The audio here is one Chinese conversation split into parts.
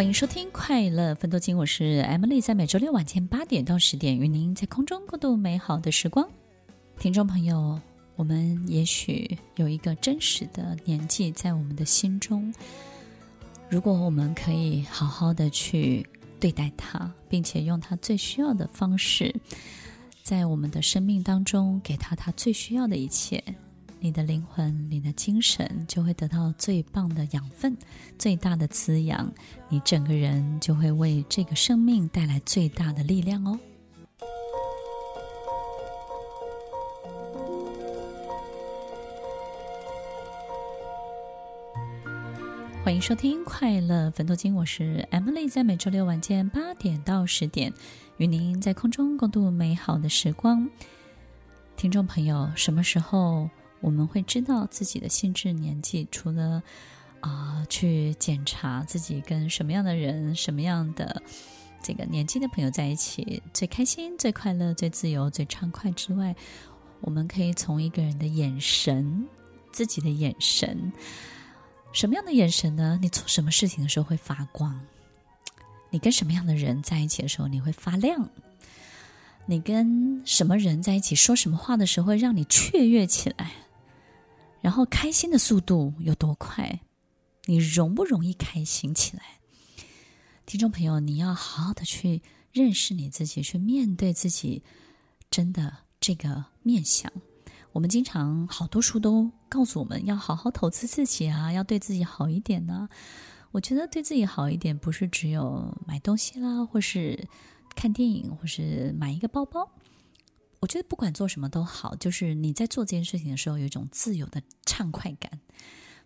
欢迎收听《快乐分多金》，我是 Emily，在每周六晚间八点到十点，与您在空中共度美好的时光。听众朋友，我们也许有一个真实的年纪在我们的心中，如果我们可以好好的去对待它，并且用它最需要的方式，在我们的生命当中给他他最需要的一切。你的灵魂、你的精神就会得到最棒的养分、最大的滋养，你整个人就会为这个生命带来最大的力量哦。欢迎收听《快乐分多金》，我是 Emily，在每周六晚间八点到十点，与您在空中共度美好的时光。听众朋友，什么时候我们会知道自己的心智年纪，除了啊、去检查自己跟什么样的人、什么样的这个年纪的朋友在一起最开心、最快乐、最自由、最畅快之外，我们可以从一个人的眼神、自己的眼神，什么样的眼神呢？你做什么事情的时候会发光？你跟什么样的人在一起的时候你会发亮？你跟什么人在一起说什么话的时候会让你雀跃起来？然后开心的速度有多快？你容不容易开心起来？听众朋友，你要好好的去认识你自己，去面对自己，真的这个面相。我们经常好多书都告诉我们要好好投资自己啊，要对自己好一点呢、我觉得对自己好一点，不是只有买东西啦，或是看电影，或是买一个包包。我觉得不管做什么都好，就是你在做这件事情的时候有一种自由的畅快感，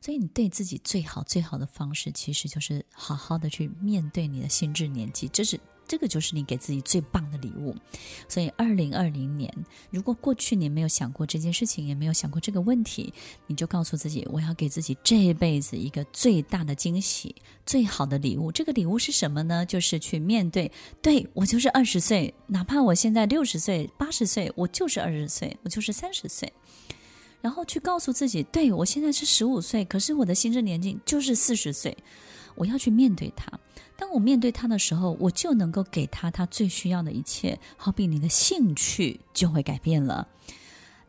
所以你对自己最好最好的方式，其实就是好好的去面对你的心智年纪，这是。这个就是你给自己最棒的礼物，所以二零二零年，如果过去你没有想过这件事情，也没有想过这个问题，你就告诉自己，我要给自己这辈子一个最大的惊喜，最好的礼物。这个礼物是什么呢？就是去面对，对，我就是二十岁，哪怕我现在六十岁、八十岁，我就是二十岁，我就是三十岁，然后去告诉自己，对，我现在是十五岁，可是我的心智年纪就是四十岁，我要去面对它。当我面对他的时候，我就能够给他他最需要的一切。好比你的兴趣就会改变了，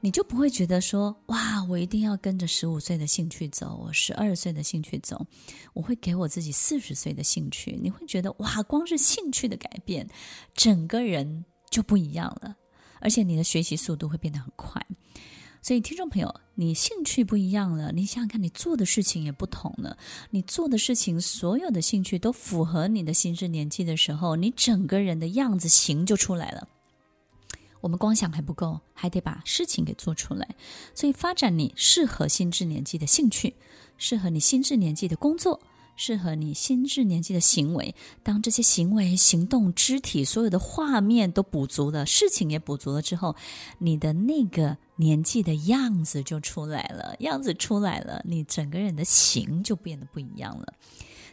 你就不会觉得说：“哇，我一定要跟着十五岁的兴趣走，我十二岁的兴趣走。”我会给我自己四十岁的兴趣。你会觉得哇，光是兴趣的改变，整个人就不一样了，而且你的学习速度会变得很快。所以，听众朋友，你兴趣不一样了，你想想看，你做的事情也不同了。你做的事情，所有的兴趣都符合你的心智年纪的时候，你整个人的样子型就出来了。我们光想还不够，还得把事情给做出来。所以，发展你适合心智年纪的兴趣，适合你心智年纪的工作。适合你心智年纪的行为，当这些行为、行动、肢体所有的画面都补足了，事情也补足了之后，你的那个年纪的样子就出来了。样子出来了，你整个人的形就变得不一样了。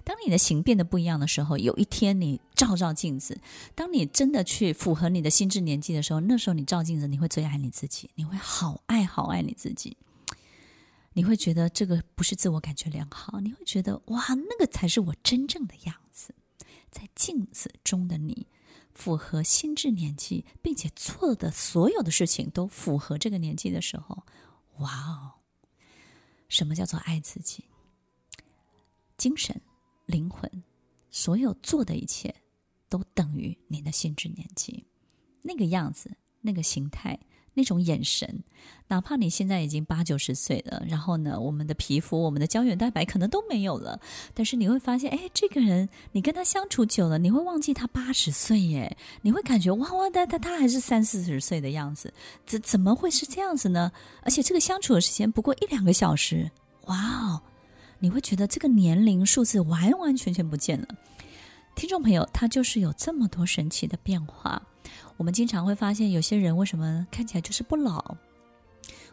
当你的形变得不一样的时候，有一天你照照镜子，当你真的去符合你的心智年纪的时候，那时候你照镜子，你会最爱你自己，你会好爱好爱你自己。你会觉得这个不是自我感觉良好，你会觉得哇，那个才是我真正的样子，在镜子中的你，符合心智年纪，并且做的所有的事情都符合这个年纪的时候，哇哦！什么叫做爱自己？精神、灵魂，所有做的一切都等于你的心智年纪，那个样子，那个形态。那种眼神，哪怕你现在已经八九十岁了，然后呢，我们的皮肤、我们的胶原蛋白可能都没有了，但是你会发现，哎，这个人，你跟他相处久了，你会忘记他八十岁耶，你会感觉哇哇的，他他还是三四十岁的样子，怎怎么会是这样子呢？而且这个相处的时间不过一两个小时，哇哦，你会觉得这个年龄数字完完全全不见了。听众朋友，他就是有这么多神奇的变化。我们经常会发现，有些人为什么看起来就是不老？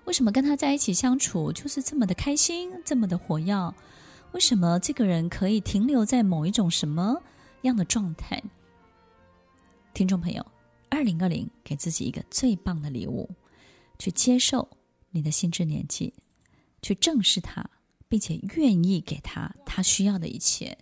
为什么跟他在一起相处就是这么的开心，这么的活跃？为什么这个人可以停留在某一种什么样的状态？听众朋友，二零二零给自己一个最棒的礼物，去接受你的心智年纪，去正视它，并且愿意给他他需要的一切。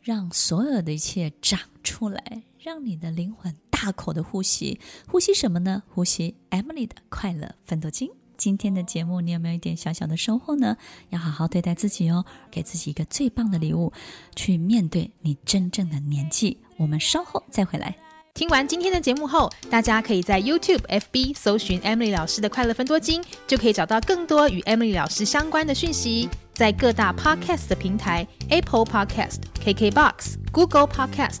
让所有的一切长出来，让你的灵魂大口的呼吸。呼吸什么呢？呼吸 Emily 的快乐奋斗经。今天的节目，你有没有一点小小的收获呢？要好好对待自己哦，给自己一个最棒的礼物，去面对你真正的年纪。我们稍后再回来。听完今天的节目后，大家可以在 YouTube、FB 搜寻 Emily 老师的快乐分多金，就可以找到更多与 Emily 老师相关的讯息。在各大 Podcast 的平台，Apple Podcast、KKBox、Google Podcast、